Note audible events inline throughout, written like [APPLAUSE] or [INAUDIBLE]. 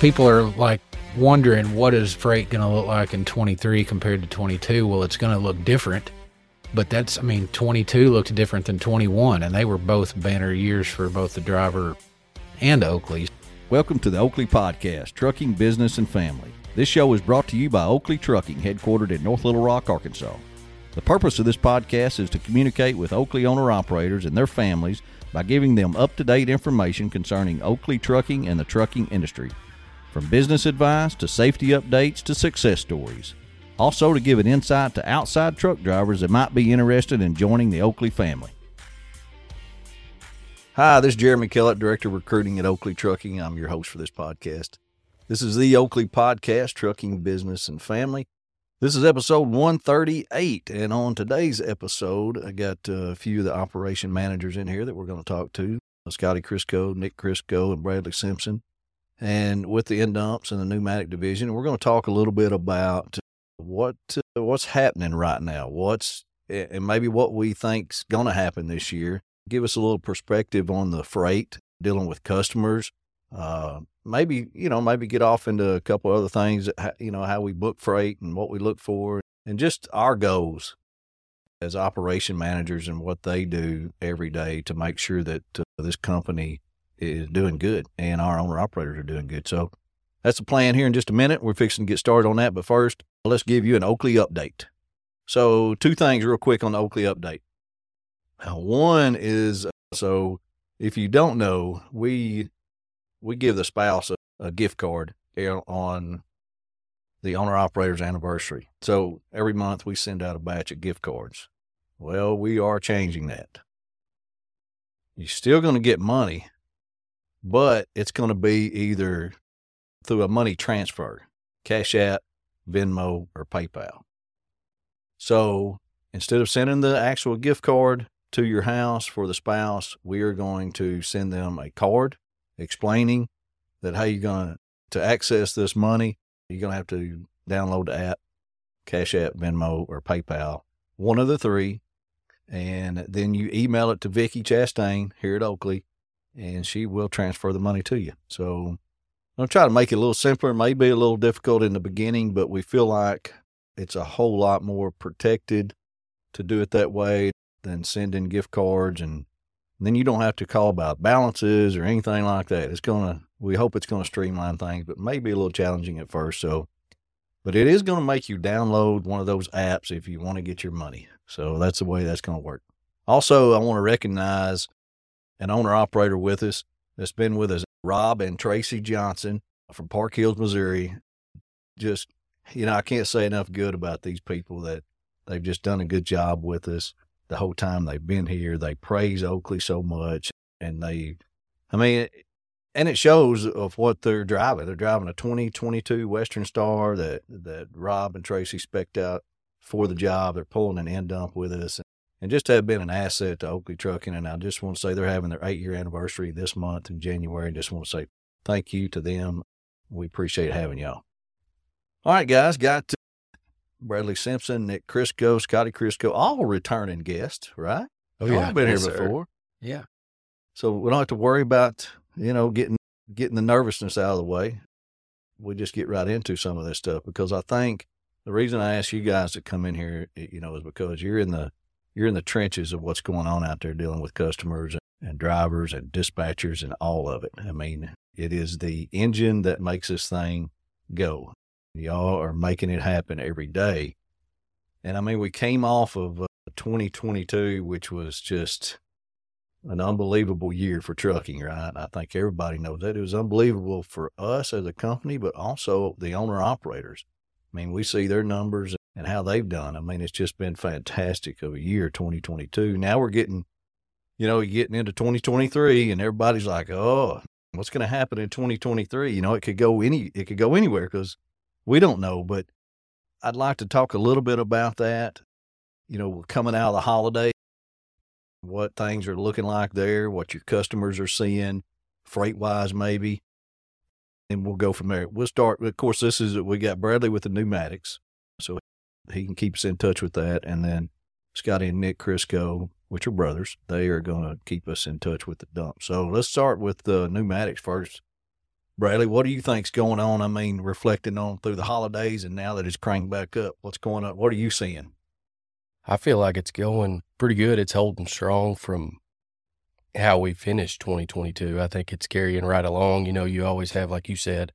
people are like wondering what is freight going to look like in 23 compared to 22. Well, it's going to look different. But that's, I mean, 22 looked different than 21, and they were both banner years for both the driver and Oakley. Welcome to the Oakley Podcast, Trucking Business and Family. This show is brought to you by Oakley Trucking, headquartered in North Little Rock, Arkansas. The purpose of this podcast is to communicate with Oakley owner operators and their families by giving them up to date information concerning Oakley trucking and the trucking industry. From business advice to safety updates to success stories. Also, to give an insight to outside truck drivers that might be interested in joining the Oakley family. Hi, this is Jeremy Kellett, Director of Recruiting at Oakley Trucking. I'm your host for this podcast. This is the Oakley Podcast, Trucking Business and Family. This is episode 138. And on today's episode, I got a few of the operation managers in here that we're going to talk to Scotty Crisco, Nick Crisco, and Bradley Simpson. And with the end dumps and the pneumatic division, we're going to talk a little bit about what uh, what's happening right now, what's and maybe what we think's going to happen this year. Give us a little perspective on the freight dealing with customers. Uh, maybe you know maybe get off into a couple other things. You know how we book freight and what we look for, and just our goals as operation managers and what they do every day to make sure that uh, this company is doing good and our owner operators are doing good. So that's the plan here in just a minute. We're fixing to get started on that. But first, let's give you an Oakley update. So, two things real quick on the Oakley update. One is so if you don't know, we we give the spouse a, a gift card on the owner operator's anniversary. So every month we send out a batch of gift cards. Well, we are changing that. You're still going to get money, but it's going to be either through a money transfer, Cash App, Venmo, or PayPal. So instead of sending the actual gift card to your house for the spouse, we are going to send them a card explaining that how you're going to access this money. You're going to have to download the app, Cash App, Venmo, or PayPal, one of the three. And then you email it to Vicki Chastain here at Oakley, and she will transfer the money to you. So I'll try to make it a little simpler. Maybe a little difficult in the beginning, but we feel like it's a whole lot more protected to do it that way than sending gift cards and then you don't have to call about balances or anything like that. It's going to, we hope it's going to streamline things, but maybe a little challenging at first. So, but it is going to make you download one of those apps if you want to get your money. So that's the way that's going to work. Also, I want to recognize an owner operator with us that's been with us, Rob and Tracy Johnson from Park Hills, Missouri. Just, you know, I can't say enough good about these people that they've just done a good job with us the whole time they've been here. They praise Oakley so much, and they, I mean, and it shows of what they're driving. They're driving a 2022 Western Star that that Rob and Tracy specked out for the job. They're pulling an end dump with us, and just have been an asset to Oakley Trucking. And I just want to say they're having their eight year anniversary this month in January. And just want to say thank you to them. We appreciate having y'all. All right, guys, got Bradley Simpson, Nick Crisco, Scotty Crisco, all returning guests, right? Oh yeah, I've been yes, here sir. before, Yeah. so we don't have to worry about you know getting getting the nervousness out of the way. We just get right into some of this stuff because I think the reason I ask you guys to come in here, you know, is because you're in the you're in the trenches of what's going on out there dealing with customers and drivers and dispatchers and all of it. I mean, it is the engine that makes this thing go. Y'all are making it happen every day. And I mean, we came off of uh, 2022, which was just an unbelievable year for trucking, right? I think everybody knows that. It was unbelievable for us as a company, but also the owner operators. I mean, we see their numbers and how they've done. I mean, it's just been fantastic of a year, 2022. Now we're getting, you know, getting into 2023, and everybody's like, oh, what's going to happen in 2023? You know, it could go any, it could go anywhere because we don't know. But I'd like to talk a little bit about that. You know, coming out of the holiday, what things are looking like there, what your customers are seeing, freight wise, maybe. And we'll go from there. We'll start, of course, this is, we got Bradley with the pneumatics. He can keep us in touch with that. And then Scotty and Nick Crisco, which are brothers, they are going to keep us in touch with the dump. So let's start with the pneumatics first. Bradley, what do you think's going on? I mean, reflecting on through the holidays and now that it's cranked back up, what's going on? What are you seeing? I feel like it's going pretty good. It's holding strong from how we finished 2022. I think it's carrying right along. You know, you always have, like you said,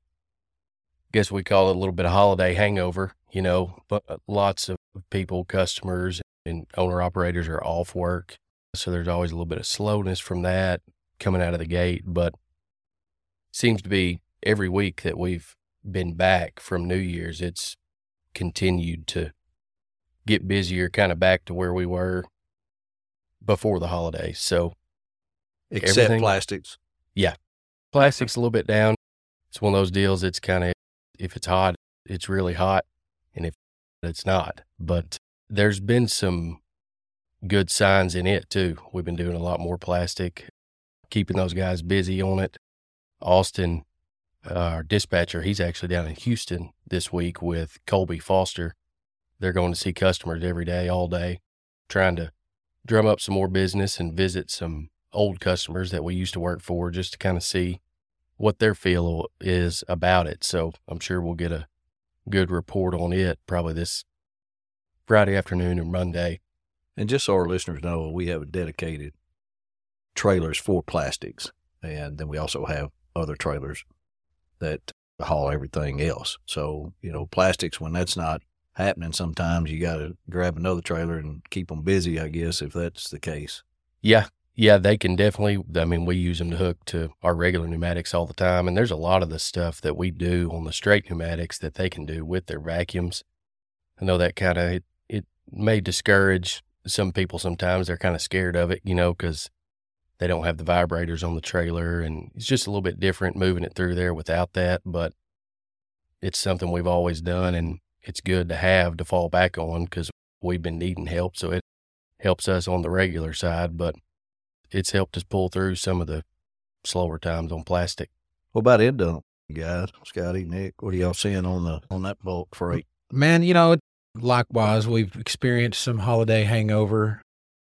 guess we call it a little bit of holiday hangover, you know, but uh, lots of people, customers, and owner operators are off work. So there's always a little bit of slowness from that coming out of the gate. But seems to be every week that we've been back from New Year's, it's continued to get busier, kind of back to where we were before the holidays. So, Except plastics. plastic's a little bit down. It's one of those deals. It's kind of, if it's hot, it's really hot. And if it's not, but there's been some good signs in it too. We've been doing a lot more plastic, keeping those guys busy on it. Austin, our dispatcher, he's actually down in Houston this week with Colby Foster. They're going to see customers every day, all day, trying to drum up some more business and visit some old customers that we used to work for just to kind of see what their feel is about it. So I'm sure we'll get a good report on it probably this Friday afternoon or Monday. And just so our listeners know, we have a dedicated trailers for plastics. And then we also have other trailers that haul everything else. So, you know, plastics, when that's not happening, sometimes you got to grab another trailer and keep them busy, I guess, if that's the case. Yeah. Yeah, they can definitely. I mean, we use them to hook to our regular pneumatics all the time. And there's a lot of the stuff that we do on the straight pneumatics that they can do with their vacuums. I know that kind of, it, it may discourage some people sometimes. They're kind of scared of it, you know, because they don't have the vibrators on the trailer. And it's just a little bit different moving it through there without that. But it's something we've always done. And it's good to have to fall back on because we've been needing help. So it helps us on the regular side. But it's helped us pull through some of the slower times on plastic. What about end dump, guys? Scotty, Nick, what are y'all seeing on the on that bulk freight? Man, you know, likewise, we've experienced some holiday hangover.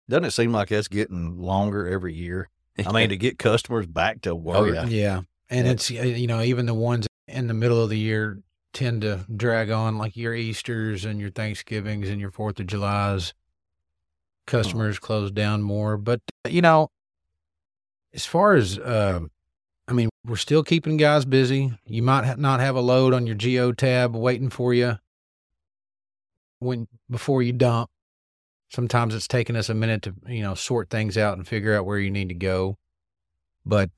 Doesn't it seem like that's getting longer every year? I mean, to get [LAUGHS] customers back to oh, work. yeah. Yeah. And Yeah. it's, you know, even the ones in the middle of the year tend to drag on, like your Easters and your Thanksgivings and your Fourth of Julys. Customers close down more. But, you know, as far as, uh, I mean, we're still keeping guys busy. You might ha- not have a load on your Geotab waiting for you when before you dump. Sometimes it's taking us a minute to, you know, sort things out and figure out where you need to go. But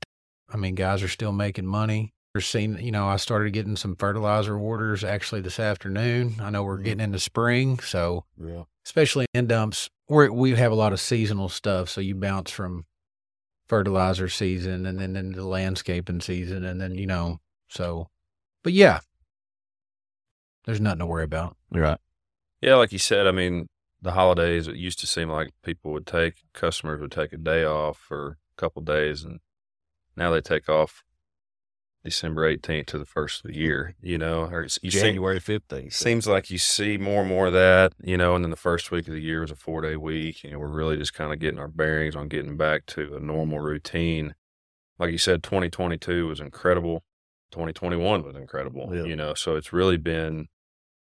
I mean, guys are still making money. We're seeing, you know, I started getting some fertilizer orders actually this afternoon. I know we're Mhm. getting into spring, so Yeah. especially in dumps, we we have a lot of seasonal stuff. So you bounce from fertilizer season and then into landscaping season, and then you know, so. But yeah, there's nothing to worry about. You're right. Yeah, like you said, I mean, the holidays, it used to seem like people would take, customers would take a day off for a couple days, and now they take off December 18th to the first of the year, you know, or it's- you see, January fifteenth. seems like you see more and more of that, you know, and then the first week of the year was a four day week, and we're really just kind of getting our bearings on getting back to a normal routine. Like you said, 2022 was incredible. 2021 was incredible, Yeah. you know, so it's really been,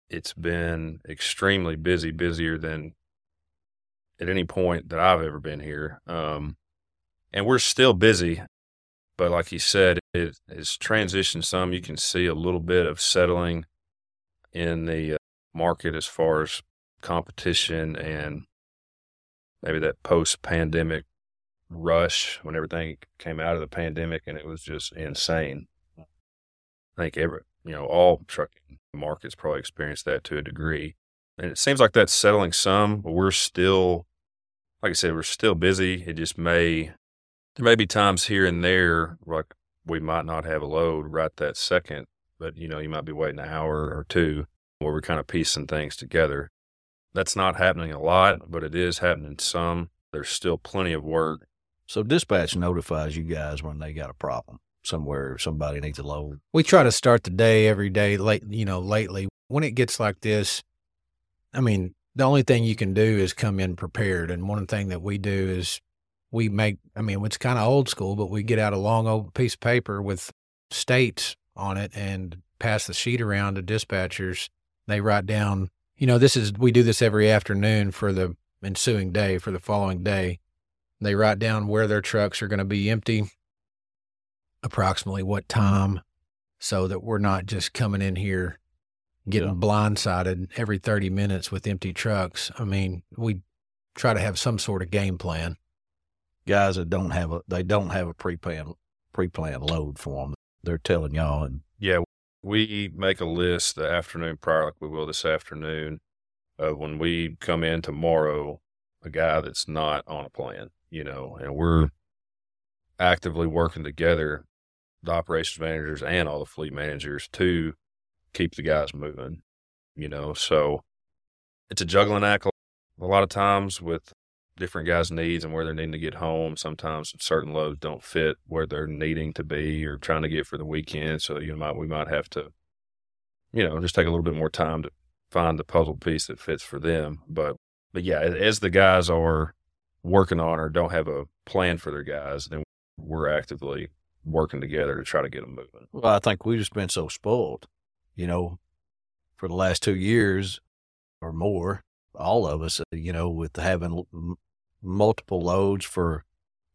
it's been extremely busy, busier than at any point that I've ever been here. Um, and we're still busy, but like you said, it has transitioned some. You can see a little bit of settling in the uh, market as far as competition and maybe that post pandemic rush when everything came out of the pandemic and it was just insane. I think every, you know, all trucking markets probably experienced that to a degree. And it seems like that's settling some, but we're still, like I said, we're still busy. It just may, there may be times here and there, like we might not have a load right that second, but you know, you might be waiting an hour or two where we're kind of piecing things together. That's not happening a lot, but it is happening some. There's still plenty of work. So dispatch notifies you guys when they got a problem somewhere. Somebody needs a load. we try to start the day every day late you know lately when it gets like this i mean the only thing you can do is come in prepared and one thing that we do is we make i mean it's kind of old school but we get out a long old piece of paper with states on it and pass the sheet around to dispatchers. They write down, you know, this is, we do this every afternoon for the ensuing day, for the following day. They write down where their trucks are going to be empty, approximately what time, so that we're not just coming in here getting Yeah. blindsided every 30 minutes with empty trucks. I mean, we try to have some sort of game plan. Guys that don't have a they don't have a pre-planned pre-planned load for them. They're telling y'all, and Yeah, we make a list the afternoon prior, like we will this afternoon, of when we come in tomorrow, a guy that's not on a plan, you know, and we're actively working together, the operations managers and all the fleet managers to keep the guys moving, you know. So it's a juggling act a lot of times with different guys' needs and where they're needing to get home. Sometimes certain loads don't fit where they're needing to be or trying to get for the weekend. So you might we might have to, you know, just take a little bit more time to find the puzzle piece that fits for them. But but yeah, as the guys are working on or don't have a plan for their guys, then we're actively working together to try to get them moving. well, I think we've just been so spoiled, you know, for the last two years or more. All of us, uh, you know, with having multiple loads for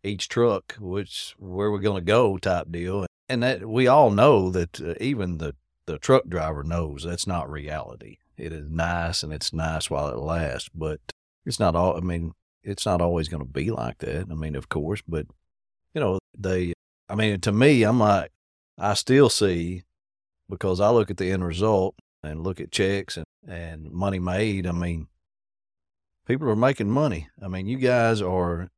each truck, which where we're going to go type deal, and that we all know that uh, even the the truck driver knows that's not reality. It is nice and it's nice while it lasts, but it's not all. I mean, it's not always going to be like that. I mean, of course, but you know, they. I mean, to me, I'm like, I still see because I look at the end result and look at checks and and money made. I mean, people are making money. I mean, you guys are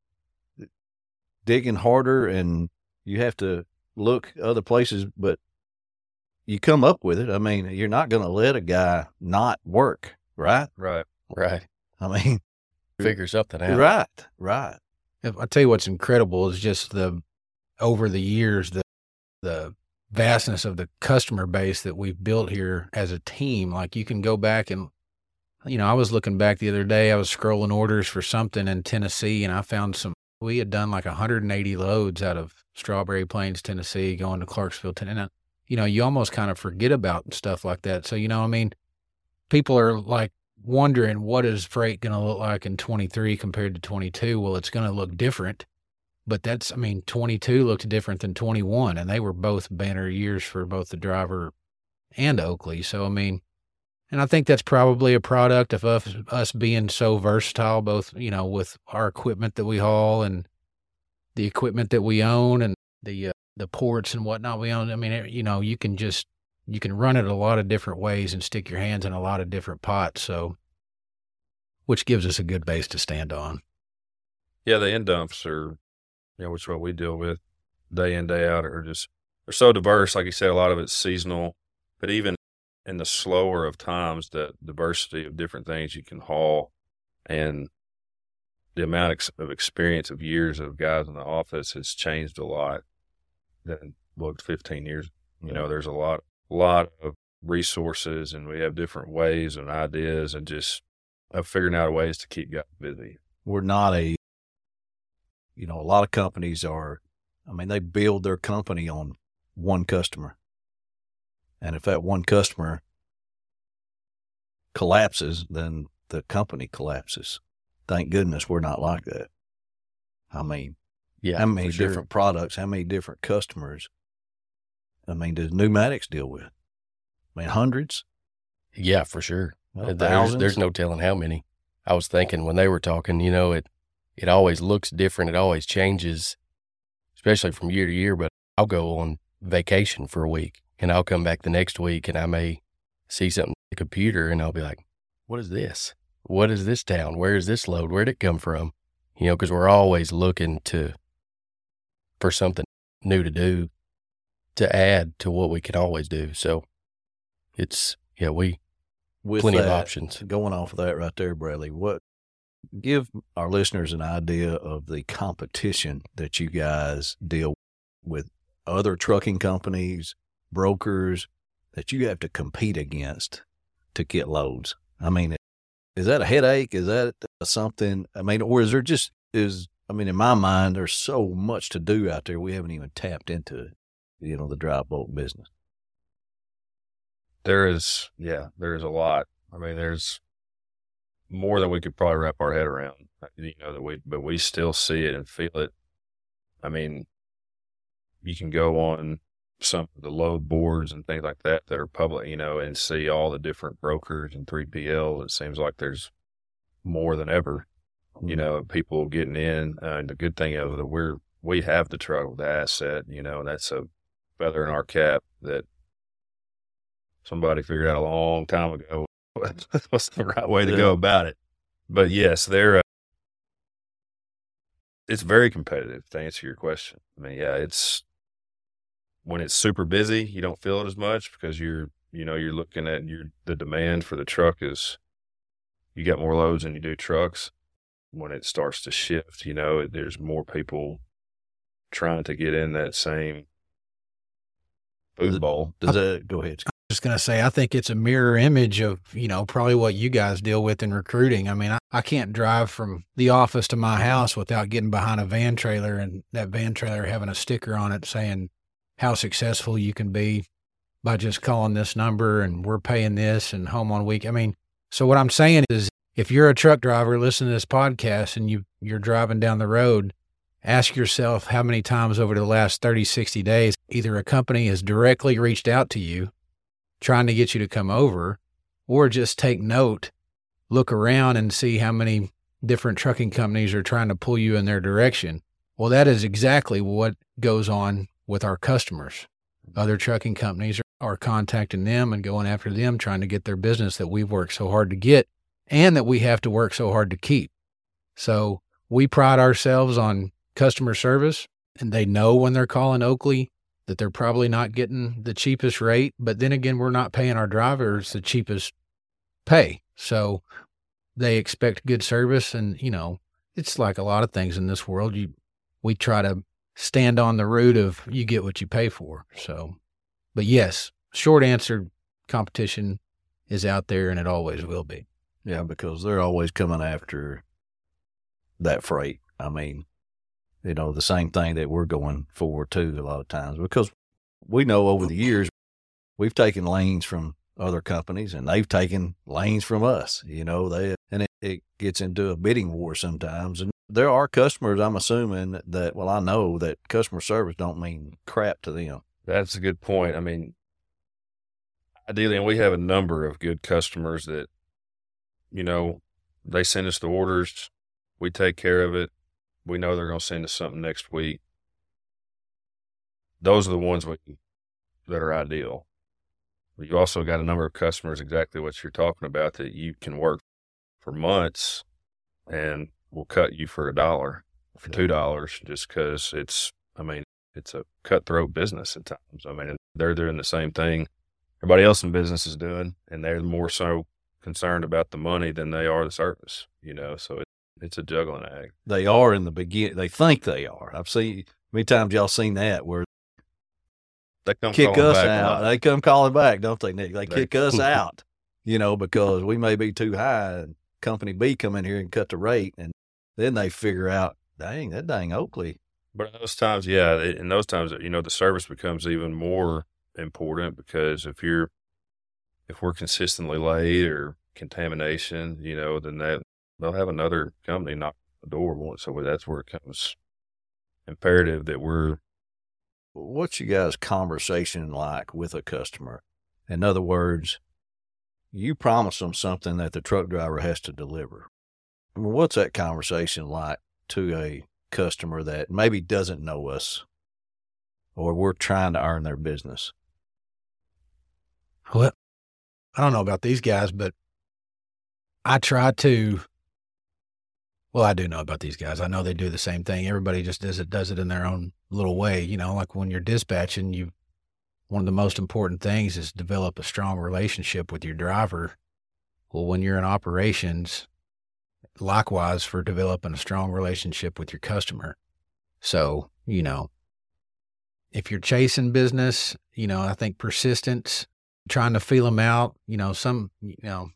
digging harder and you have to look other places, but you come up with it. I mean, you're not going to let a guy not work, right? Right. Right. I mean, [LAUGHS] Figure something out. right, right. I tell you what's incredible is just the over the years the the vastness of the customer base that we've built here as a team. Like you can go back and you know, I was looking back the other day, I was scrolling orders for something in Tennessee and I found some we had done like 180 loads out of Strawberry Plains, Tennessee, going to Clarksville, Tennessee. And, you know, you almost kind of forget about stuff like that. So, you know, I mean, people are like wondering what is freight going to look like in 23 compared to 22. Well, it's going to look different. But that's, I mean, 22 looked different than 21, and they were both banner years for both the driver and Oakley. So, I mean, and I think that's probably a product of us, us being so versatile, both, you know, with our equipment that we haul and the equipment that we own and the, uh, the ports and whatnot we own. I mean, it- you know, you can just, you can run it a lot of different ways and stick your hands in a lot of different pots. So, which gives us a good base to stand on. Yeah, the end dumps are, you know, which what we deal with day in, day out, are just, they're so diverse. Like you said, a lot of it's seasonal, but even in the slower of times, the diversity of different things you can haul and the amount of experience of years of guys in the office has changed a lot than looked 15 years. You know, there's a lot, lot of resources and we have different ways and ideas and just of figuring out ways to keep guys busy. we're not a you know a lot of companies are i mean they build their company on one customer and if that one customer collapses then the company collapses thank goodness we're not like that i mean Yeah. how many sure. different products how many different customers i mean does pneumatics deal with i mean hundreds Yeah, for sure. well, there's, there's no telling how many. I was thinking when they were talking, you know, it it always looks different. It always changes, especially from year to year. But I'll go on vacation for a week and I'll come back the next week and I may see something on the computer and I'll be like, what is this? What is this town? Where is this load? Where'd it come from? You know, because we're always looking to for something new to do to add to what we can always do. So it's, yeah, we, with plenty of options. Going off of that right there, Bradley, what give our listeners an idea of the competition that you guys deal with other trucking companies, brokers that you have to compete against to get loads. I mean, is that a headache? Is that something? I mean, or is there just is? I mean, in my mind, there's so much to do out there we haven't even tapped into it. You know, the dry bulk business. There is, yeah, there is a lot. I mean, there's more than we could probably wrap our head around. You know that we, but we still see it and feel it. I mean, you can go on some of the load boards and things like that that are public, you know, and see all the different brokers and 3PLs. It seems like there's more than ever, you know, people getting in. Uh, and the good thing is that we're, we have the truck the asset, you know, and that's a feather in our cap that somebody figured out a long time ago [LAUGHS] what's the right way to Yeah. go about it. But yes, they're, uh, it's very competitive to answer your question. I mean, yeah, it's when it's super busy, you don't feel it as much because you're, you know, you're looking at your, the demand for the truck is, you got more loads than you do trucks. When it starts to shift, you know, there's more people trying to get in that same food bowl. Does [LAUGHS] that go ahead? Scott? just going to say, I think it's a mirror image of, you know, probably what you guys deal with in recruiting. I mean, I, I can't drive from the office to my house without getting behind a van trailer and that van trailer having a sticker on it saying how successful you can be by just calling this number and we're paying this and home on week. I mean, so what I'm saying is if you're a truck driver listening to this podcast and you, you're driving down the road, ask yourself how many times over the last 30, 60 days, either a company has directly reached out to you trying to get you to come over, or just take note, look around and see how many different trucking companies are trying to pull you in their direction. Well, that is exactly what goes on with our customers. Other trucking companies are, contacting them and going after them, trying to get their business that we've worked so hard to get and that we have to work so hard to keep. So we pride ourselves on customer service, and they know when they're calling Oakley that they're probably not getting the cheapest rate, but then again, we're not paying our drivers the cheapest pay. So they expect good service and, you know, it's like a lot of things in this world. You we try to stand on the root of you get what you pay for. So but yes, short answer competition is out there and it always will be. Yeah, because they're always coming after that freight. I mean, you know, the same thing that we're going for too a lot of times because we know over the years we've taken lanes from other companies and they've taken lanes from us, you know, they and it, gets into a bidding war sometimes and there are customers I'm assuming that well I know that customer service don't mean crap to them. That's a good point. I mean, ideally, and we have a number of good customers that, you know, they send us the orders, we take care of it. We know they're going to send us something next week. Those are the ones we, that are ideal. But you also got a number of customers, exactly what you're talking about, that you can work for months and will cut you for a dollar, for two dollars, just because it's, I mean, it's a cutthroat business at times. I mean, they're doing the same thing everybody else in business is doing, and they're more so concerned about the money than they are the service. You know, so it, it's a juggling act. They are in the beginning. They think they are. I've seen many times y'all seen that where They come kick calling us back out. They come calling back, don't they, Nick? They They- kick us [LAUGHS] out, you know, because we may be too high and company B come in here and cut the rate. And then they figure out, dang, that dang Oakley. But in those times, yeah, in those times, you know, the service becomes even more important because if you're, if we're consistently late or contamination, you know, then that they'll have another company knock on the door once. So that's where it comes imperative that we're What's you guys' conversation like with a customer? In other words, you promise them something that the truck driver has to deliver. What's that conversation like to a customer that maybe doesn't know us or we're trying to earn their business? Well, I don't know about these guys, but I try to. Well, I do know about these guys. I know they do the same thing. Everybody just does it does it in their own little way. You know, like when you're dispatching, you one of the most important things is develop a strong relationship with your driver. Well, when you're in operations, likewise for developing a strong relationship with your customer. So, you know, if you're chasing business, you know, I think persistence, trying to feel them out, you know, some, you know,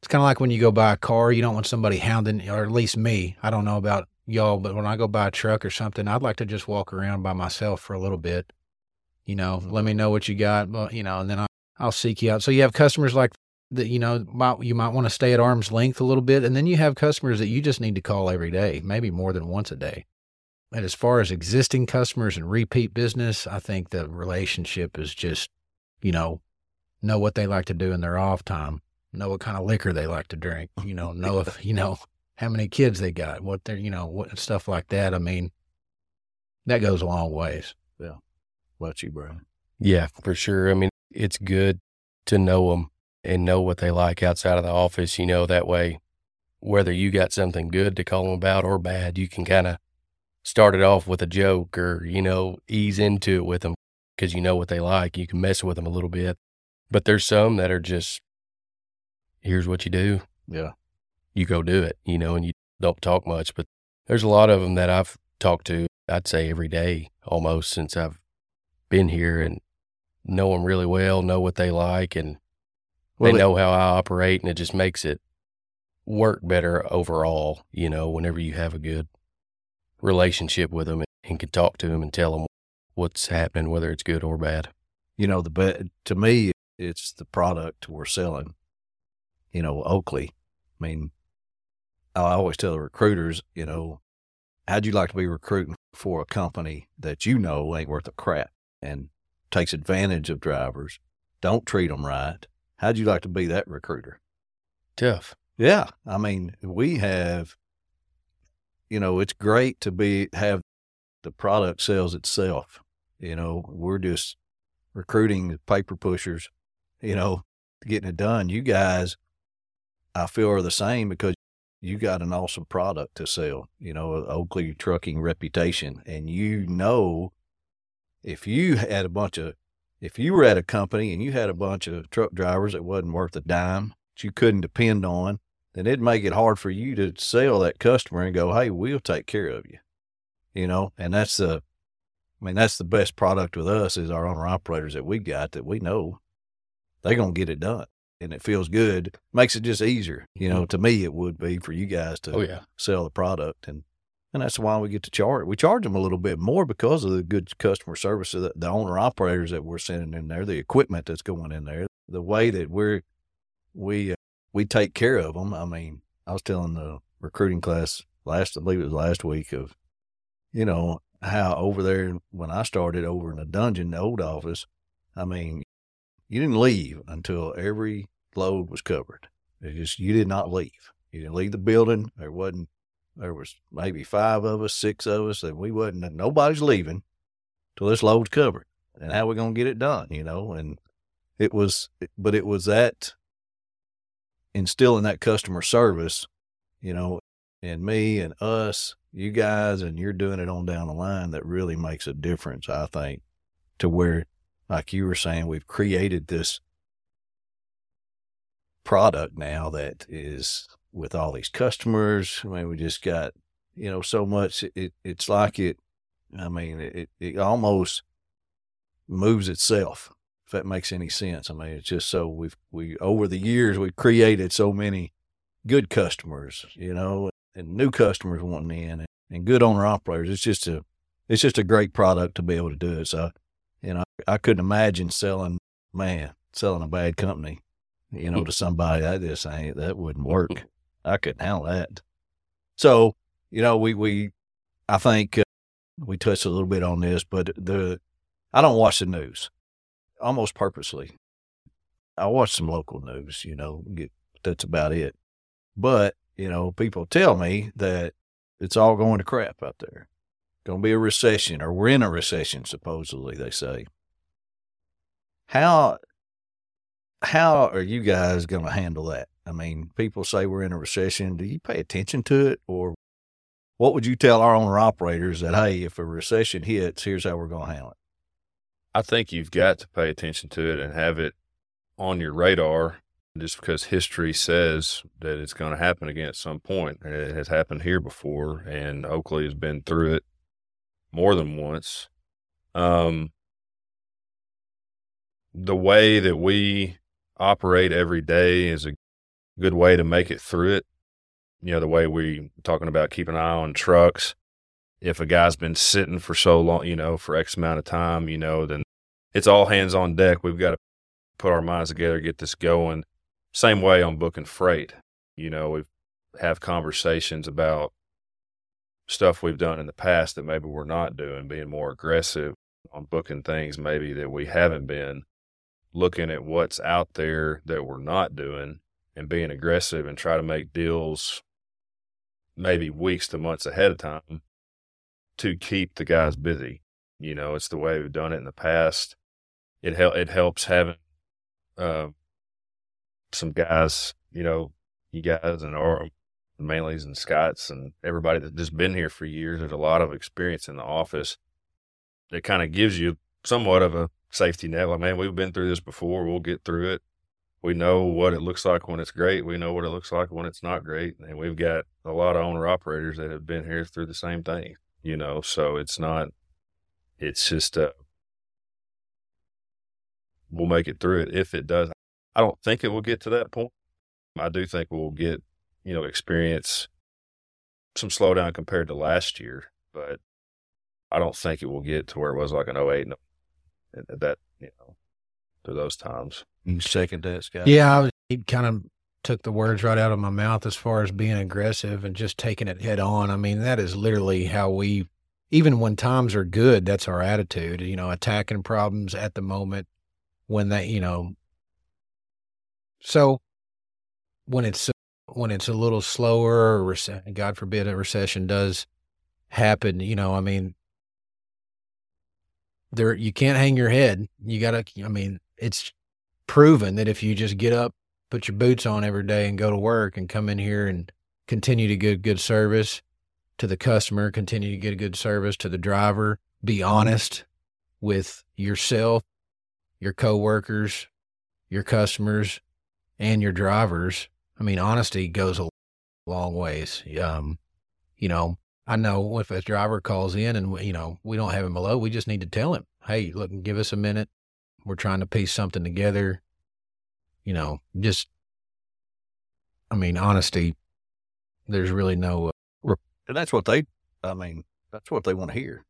it's kind of like when you go buy a car, you don't want somebody hounding, or at least me. I don't know about y'all, but when I go buy a truck or something, I'd like to just walk around by myself for a little bit. You know, let me know what you got, but you know, and then I, I'll seek you out. So you have customers like that, you know, might, you might want to stay at arm's length a little bit. And then you have customers that you just need to call every day, maybe more than once a day. And as far as existing customers and repeat business, I think the relationship is just, you know, know what they like to do in their off time, know what kind of liquor they like to drink, you know, [LAUGHS] know if, you know, how many kids they got, what they're, you know, what stuff like that. I mean, that goes a long ways. Yeah. What you, Brian? Yeah, for sure. I mean, it's good to know them and know what they like outside of the office. You know, that way, whether you got something good to call them about or bad, you can kind of start it off with a joke or, you know, ease into it with them because you know what they like. You can mess with them a little bit. But there's some that are just, here's what you do. Yeah. You go do it, you know, and you don't talk much. But there's a lot of them that I've talked to, I'd say every day almost since I've been here and know them really well, know what they like, and Well, they know how I operate, and it just makes it work better overall. You know, whenever you have a good relationship with them and can talk to them and tell them what's happening, whether it's good or bad. you know, the be- to me, it's the product we're selling. You know, Oakley. I mean, I always tell the recruiters, you know, how'd you like to be recruiting for a company that you know ain't worth a crap and takes advantage of drivers, don't treat them right? How'd you like to be that recruiter? Tough. Yeah, I mean, we have, you know, it's great to be have the product sells itself. You know, we're just recruiting paper pushers, you know, getting it done. You guys, I feel are the same because you got an awesome product to sell. You know, Oakley trucking reputation, and you know, if you had a bunch of, if you were at a company and you had a bunch of truck drivers that wasn't worth a dime, that you couldn't depend on, then it'd make it hard for you to sell that customer and go, "Hey, we'll take care of you." You know, and that's the, I mean, that's the best product with us is our owner operators that we got that we know they're gonna get it done, and it feels good. Makes it just easier. You know, mm-hmm. to me, it would be for you guys to Oh, yeah. sell the product, and and that's why we get to charge. We charge them a little bit more because of the good customer service of the, the owner operators that we're sending in there, the equipment that's going in there, the way that we're we uh, we take care of them. I mean, I was telling the recruiting class last, I believe it was last week, of you know how over there when I started over in the dungeon, the old office. I mean, you didn't leave until every load was covered. It just you did not leave. You didn't leave the building. There wasn't. There was maybe five of us, six of us, and we wasn't. Nobody's leaving till this load's covered. And how we gonna get it done? You know, and it was, but it was that instilling that customer service, you know, and me and us, you guys, and you're doing it on down the line that really makes a difference, I think, to where, like you were saying, we've created this product now that is with all these customers. I mean, we just got, you know, so much. It, it's like it, I mean, it, it almost moves itself, if that makes any sense. I mean, it's just so we've, we, over the years, we've created so many good customers, you know, and new customers wanting in and, and good owner operators. It's just a, it's just a great product to be able to do it. So, you know, I couldn't imagine selling, man, selling a bad company, you know, to somebody. That just ain't, that wouldn't work. I couldn't handle that. So, you know, we, we, I think uh, we touched a little bit on this, but the, I don't watch the news almost purposely. I watch some local news, you know, get, that's about it. But, you know, people tell me that it's all going to crap out there. Going to be a recession, or we're in a recession, supposedly, they say. How, how are you guys going to handle that? I mean, people say we're in a recession. Do you pay attention to it? Or what would you tell our owner operators that, hey, if a recession hits, here's how we're going to handle it? I think you've got to pay attention to it and have it on your radar just because history says that it's going to happen again at some point. And it has happened here before, and Oakley has been through it more than once. Um, the way that we operate every day is a good way to make it through it. You know, the way we talking about keeping an eye on trucks. If a guy's been sitting for so long, you know, for X amount of time, you know, then it's all hands on deck. We've got to put our minds together, get this going. Same way on booking freight. You know, we have conversations about stuff we've done in the past that maybe we're not doing, being more aggressive on booking things maybe that we haven't been, looking at what's out there that we're not doing and being aggressive and try to make deals maybe weeks to months ahead of time to keep the guys busy. You know, it's the way we've done it in the past. It hel- it helps having uh, some guys, you know, you guys and our Manleys and Scotts and everybody that's just been here for years. There's a lot of experience in the office that kind of gives you somewhat of a safety net. Like, man, we've been through this before. We'll get through it. We know what it looks like when it's great. We know what it looks like when it's not great. And we've got a lot of owner operators that have been here through the same thing, you know, so it's not, it's just, uh, we'll make it through it if it does. I don't think it will get to that point. I do think we'll get, you know, experience some slowdown compared to last year, but I don't think it will get to where it was like an 08 and that, you know, to those times. Second that, Scott? Yeah, I was, he kind of took the words right out of my mouth as far as being aggressive and just taking it head on. I mean, that is literally how we, even when times are good, that's our attitude, you know, attacking problems at the moment when they, you know, so when it's when it's a little slower, or God forbid a recession does happen, you know, I mean, there you can't hang your head. You gotta. I mean, it's proven that if you just get up, put your boots on every day, and go to work, and come in here and continue to get good service to the customer, continue to get a good service to the driver, be honest with yourself, your coworkers, your customers, and your drivers. I mean, honesty goes a long ways. Um, you know, I know if a driver calls in and you know we don't have him below, we just need to tell him, "Hey, look, give us a minute. We're trying to piece something together." You know, just I mean, honesty. There's really no, uh, and that's what they. I mean, that's what they want to hear.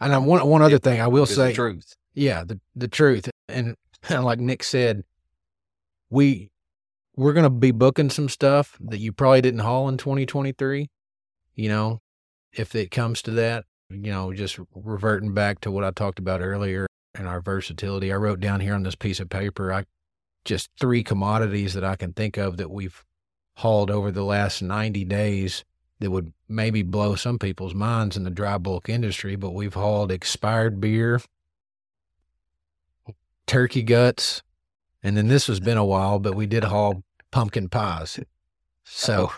And one one other thing I will say, the truth. Yeah, the the truth, and like Nick said, we we're going to be booking some stuff that you probably didn't haul in 2023. You know, if it comes to that, you know, just reverting back to what I talked about earlier and our versatility. I wrote down here on this piece of paper, I just three commodities that I can think of that we've hauled over the last 90 days that would maybe blow some people's minds in the dry bulk industry, but we've hauled expired beer, turkey guts, and then this has been a while, but we did haul pumpkin pies. So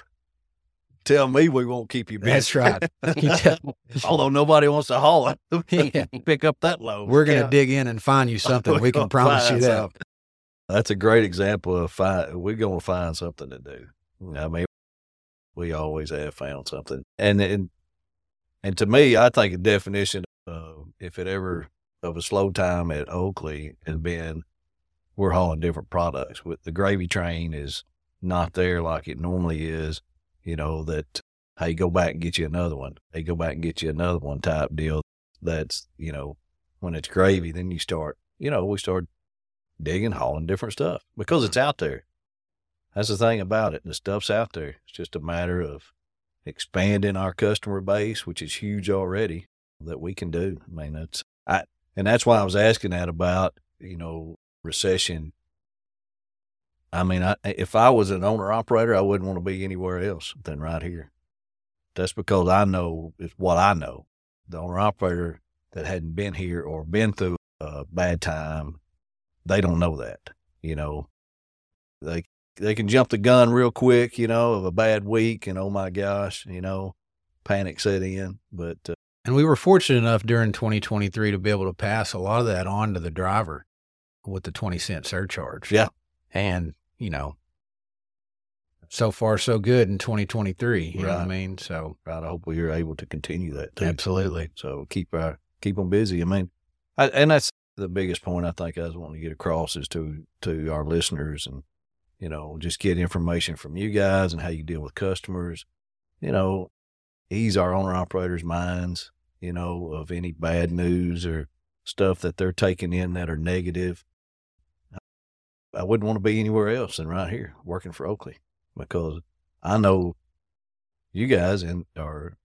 tell me we won't keep you busy. That's right. [LAUGHS] Although nobody wants to haul [LAUGHS] it, yeah. pick up that load. We're going to yeah. dig in and find you [LAUGHS] something. we can promise you that. Something. That's a great example of find, we're going to find something to do. I mean, we always have found something, and and and to me, I think a definition of if it ever of a slow time at Oakley has been we're hauling different products. With the gravy train is not there like it normally is. You know that hey, go back and get you another one. Hey, go back and get you another one type deal. That's you know when it's gravy, then you start. You know, we start digging, hauling different stuff because it's out there. That's the thing about it. And the stuff's out there. It's just a matter of expanding our customer base, which is huge already, that we can do. I mean, that's I, and that's why I was asking that about you know recession. I mean, I, if I was an owner operator, I wouldn't want to be anywhere else than right here. That's because I know it's what I know. The owner operator that hadn't been here or been through a bad time, they don't know that. You know, they they can jump the gun real quick. You know, of a bad week, and oh my gosh, you know, panic set in. But uh, and we were fortunate enough during 2023 to be able to pass a lot of that on to the driver with the 20 cent surcharge. Yeah. And, you know, so far so good in 2023. You right. know what I mean? So, right. I hope we are able to continue that. Too. Absolutely. So keep our, keep them busy. I mean, I, and that's the biggest point I think I was wanting to get across is to, to our listeners and, you know, just get information from you guys and how you deal with customers, you know, ease our owner operators' minds, you know, of any bad news or stuff that they're taking in that are negative I wouldn't want to be anywhere else than right here working for Oakley because I know you guys and are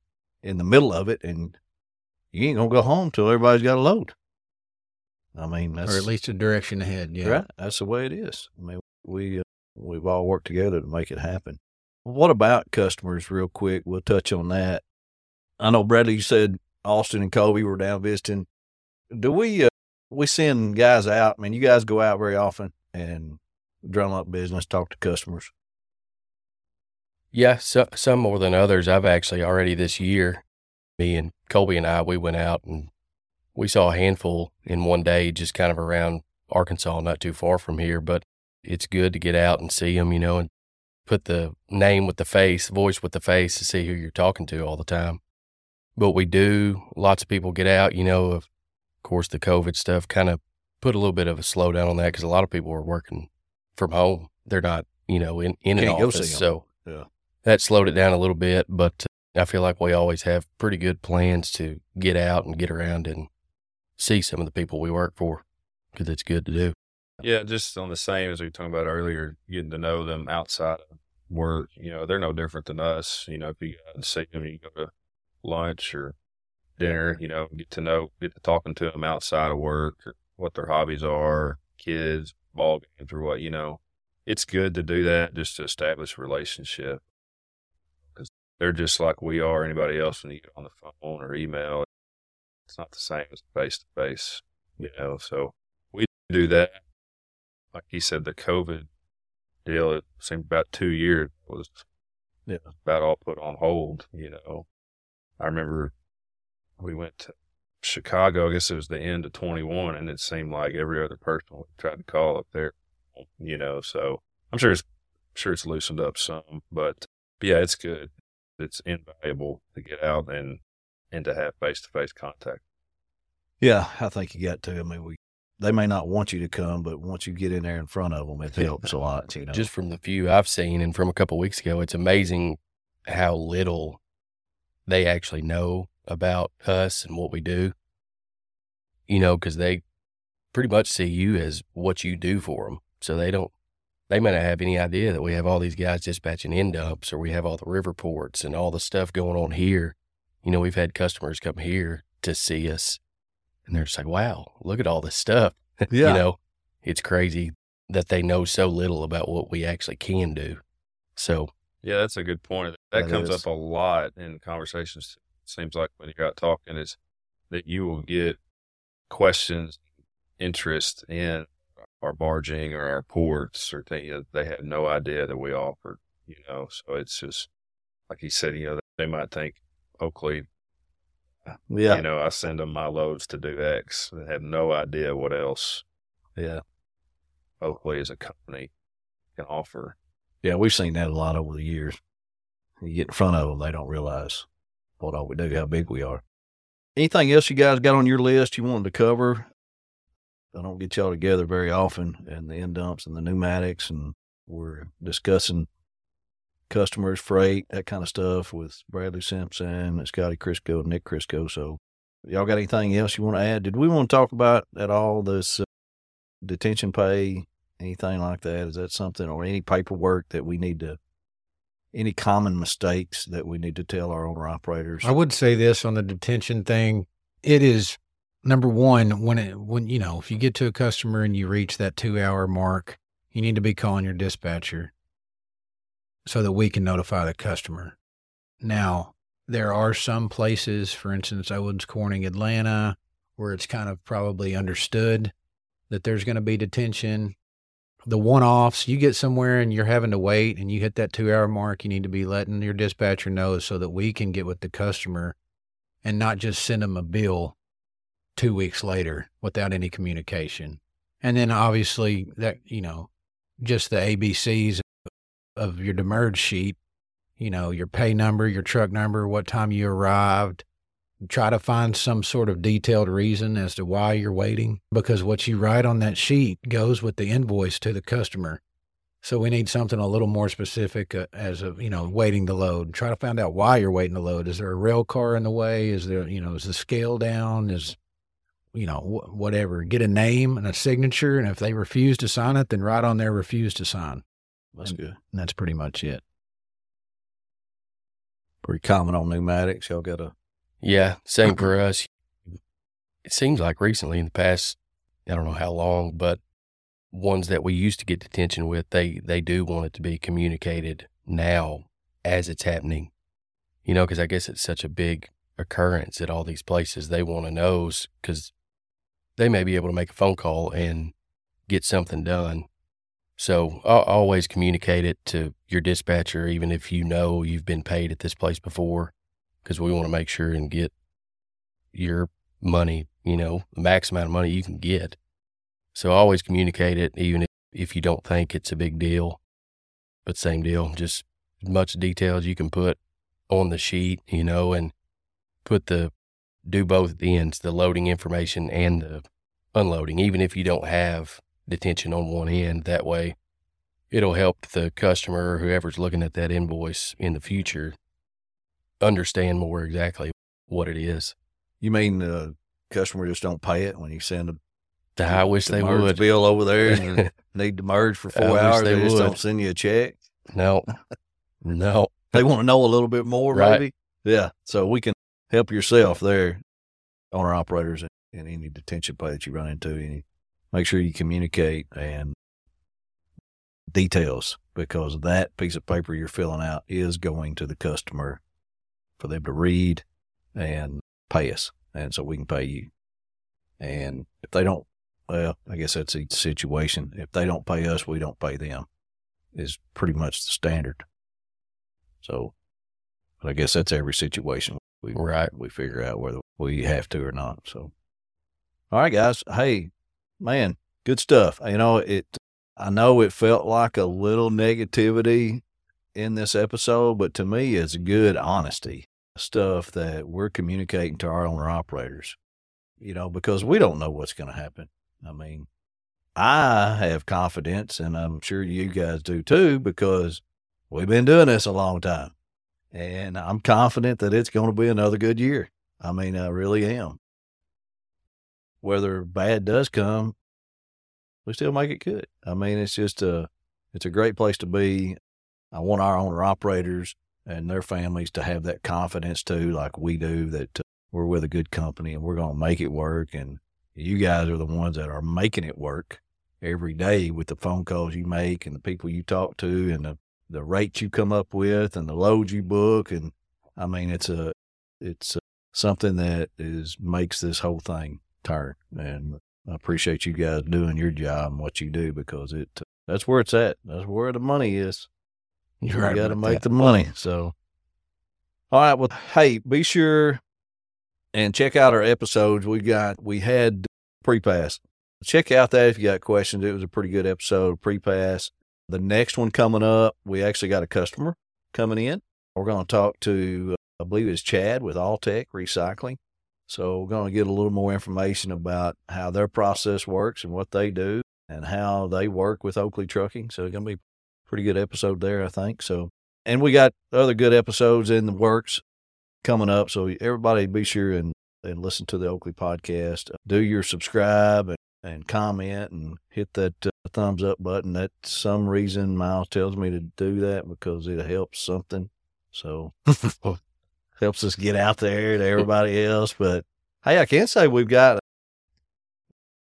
in the middle of it and you ain't gonna go home till everybody's got a load. I mean, that's or at least a direction ahead. Yeah. right. That's the way it is. I mean, we uh, we've all worked together to make it happen. What about customers, real quick? We'll touch on that. I know Bradley, you said Austin and Colby were down visiting. Do we uh, we send guys out? I mean, you guys go out very often and drum up business, talk to customers. Yeah, so, some more than others. I've actually already this year, me and Colby and I, we went out and we saw a handful in one day, just kind of around Arkansas, not too far from here. But it's good to get out and see them, you know, and put the name with the face, voice with the face to see who you're talking to all the time. But we do, lots of people get out, you know, of course, the COVID stuff kind of put a little bit of a slowdown on that because a lot of people are working from home. They're not, you know, in, in an Can't go see So Yeah. that slowed it down a little bit. But uh, I feel like we always have pretty good plans to get out and get around and see some of the people we work for because it's good to do. Yeah, just on the same as we were talking about earlier, getting to know them outside of work. You know, they're no different than us. You know, if you go and see them, you go to lunch or dinner, you know, get to know, get to talking to them outside of work or what their hobbies are, kids, ball games or what, you know. It's good to do that just to establish a relationship because they're just like we are, anybody else when you get on the phone or email. It's not the same as face to face, you know, so we do that like he said, the COVID deal, it seemed about two years was Yeah. about all put on hold, you know. I remember we went to Chicago, I guess it was the end of 21, and it seemed like every other person we tried to call up there, you know, so I'm sure it's, sure it's loosened up some, but yeah, it's good. It's invaluable to get out and, and to have face to face contact. Yeah, I think you got to. I mean, we they may not want you to come, but once you get in there in front of them, it [LAUGHS] helps a lot. You know, Just from the few I've seen and from a couple weeks ago, it's amazing how little they actually know about us and what we do. You know, because they pretty much see you as what you do for them. So they don't, they may not have any idea that we have all these guys dispatching end dumps or we have all the river ports and all the stuff going on here. You know, we've had customers come here to see us and they're just like, wow, look at all this stuff. [LAUGHS] Yeah. you know, it's crazy that they know so little about what we actually can do. So, Yeah, that's a good point. That, That comes is. up a lot in conversations. Seems like when you're out talking, is that you will get questions, interest in our barging or our ports or things that they uh, had no idea that we offered. You know, so it's just like he said. You know, they might think Oakley. Uh, yeah, You know, I send them my loads to do X. They have no idea what else yeah, Oakley as a company can offer. yeah. We've seen that a lot over the years. You get in front of them, they don't realize what all we do, how big we are. Anything else you guys got on your list you wanted to cover? I don't get y'all together very often, and the end dumps and the pneumatics, and we're discussing customers, freight, that kind of stuff with Bradley Simpson, Scotty Crisco, Nick Crisco. So, y'all got anything else you want to add? Did we want to talk about at all this uh, detention pay, anything like that? Is that something or any paperwork that we need to? Any common mistakes that we need to tell our owner operators? I would say this on the detention thing. It is number one when it when you know if you get to a customer and you reach that two hour mark, you need to be calling your dispatcher so that we can notify the customer. Now there are some places, for instance, Owens Corning, Atlanta, where it's kind of probably understood that there's going to be detention. The one offs, you get somewhere and you're having to wait and you hit that two hour mark, you need to be letting your dispatcher know so that we can get with the customer and not just send them a bill two weeks later without any communication. And then obviously that, you know, just the ABCs of your demurrage sheet, you know, your pay number, your truck number, what time you arrived. Try to find some sort of detailed reason as to why you're waiting because what you write on that sheet goes with the invoice to the customer. So we need something a little more specific uh, as of, you know, waiting to load. Try to find out why you're waiting to load. Is there a rail car in the way? Is there, you know, is the scale down? Is you know, wh- whatever, get a name and a signature. And if they refuse to sign it, then write on there, refuse to sign. That's good. And that's pretty much it. Pretty common on pneumatics. Y'all got a Yeah, same for us. It seems like recently in the past, I don't know how long, but ones that we used to get detention with, they they do want it to be communicated now as it's happening. You know, because I guess it's such a big occurrence at all these places. They want to know because they may be able to make a phone call and get something done. So I'll always communicate it to your dispatcher, even if you know you've been paid at this place before, because we want to make sure and get your money, you know, the max amount of money you can get. So always communicate it, even if, you don't think it's a big deal. But same deal, just as much detail as you can put on the sheet, you know, and put the do both the ends, the loading information and the unloading, even if you don't have detention on one end. That way, it'll help the customer or whoever's looking at that invoice in the future understand more exactly what it is. You mean the customer just don't pay it when you send a I wish the they would. bill over there [LAUGHS] need to merge for I four wish hours? they They, just would. don't send you a check. No, no. [LAUGHS] They want to know a little bit more, Right. maybe. Yeah. So we can help yourself there, owner operators, and, and any detention pay that you run into. Any, make sure you communicate and details because that piece of paper you're filling out is going to the customer for them to read and pay us, and so we can pay you. And if they don't, well, I guess that's each situation. If they don't pay us, we don't pay them. Is pretty much the standard. So, but I guess that's every situation. We Right. we figure out whether we have to or not. So, all right, guys. Hey, man, good stuff. You know, it. I know it felt like a little negativity in this episode, but to me, it's good honesty stuff that we're communicating to our owner operators. You know, because we don't know what's going to happen. I mean, I have confidence, and I'm sure you guys do too, because we've been doing this a long time. And I'm confident that it's going to be another good year. I mean, I really am. Whether bad does come, we still make it good. I mean, it's just a, it's a great place to be. I want our owner operators and their families to have that confidence too, like we do, that uh, we're with a good company and we're going to make it work. And you guys are the ones that are making it work every day with the phone calls you make and the people you talk to and the, the rates you come up with and the loads you book. And I mean, it's a, it's uh something that is, makes this whole thing turn. And I appreciate you guys doing your job and what you do because it, uh, that's where it's at. That's where the money is. You're You right got to make that. the money. So, all right. Well, hey, be sure and check out our episodes. We got, we had PrePass. Check out that if you got questions. It was a pretty good episode, PrePass. The next one coming up, we actually got a customer coming in. We're going to talk to, I believe it's Chad with Alltech Recycling. So we're going to get a little more information about how their process works and what they do and how they work with Oakley Trucking. So it's going to be pretty good episode there, I think. So, and we got other good episodes in the works coming up. So everybody be sure and, and listen to the Oakley podcast. Do your subscribe and, and comment and hit that uh, thumbs up button. That some reason Miles tells me to do that because it helps something. So [LAUGHS] helps us get out there to everybody else. But hey, I can say we've got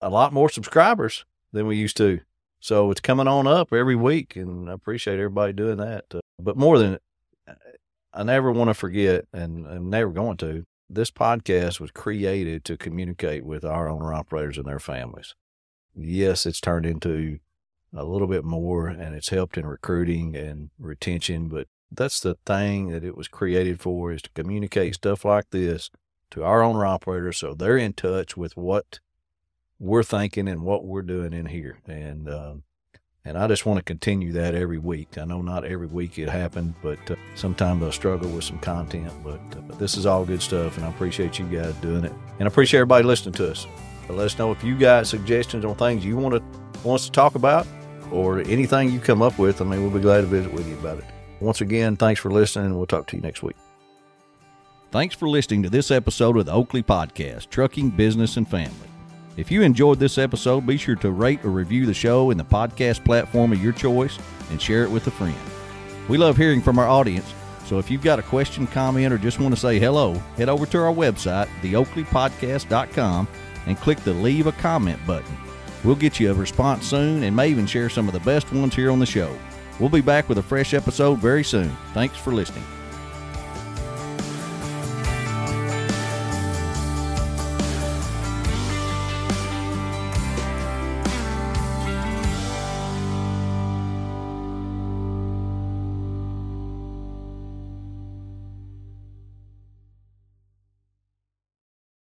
a lot more subscribers than we used to. So it's coming on up every week, and I appreciate everybody doing that. Uh, but more than I never want to forget, and I'm never going to. This podcast was created to communicate with our owner operators and their families. Yes, it's turned into a little bit more, and it's helped in recruiting and retention. But that's the thing that it was created for: is to communicate stuff like this to our owner operators, so they're in touch with what we're thinking and what we're doing in here. And um, and I just want to continue that every week. I know not every week it happened, but uh, sometimes I struggle with some content. But, uh, but this is all good stuff, and I appreciate you guys doing it, and I appreciate everybody listening to us. So let us know if you got suggestions on things you want to want us to talk about, or anything you come up with. I mean, we'll be glad to visit with you about it. Once again, thanks for listening, and we'll talk to you next week. Thanks for listening to this episode of the Oakley Podcast, Trucking Business and Family. If you enjoyed this episode, be sure to rate or review the show in the podcast platform of your choice and share it with a friend. We love hearing from our audience, so if you've got a question, comment, or just want to say hello, head over to our website, theoakleypodcast.com, and click the Leave a Comment button. We'll get you a response soon and may even share some of the best ones here on the show. We'll be back with a fresh episode very soon. Thanks for listening.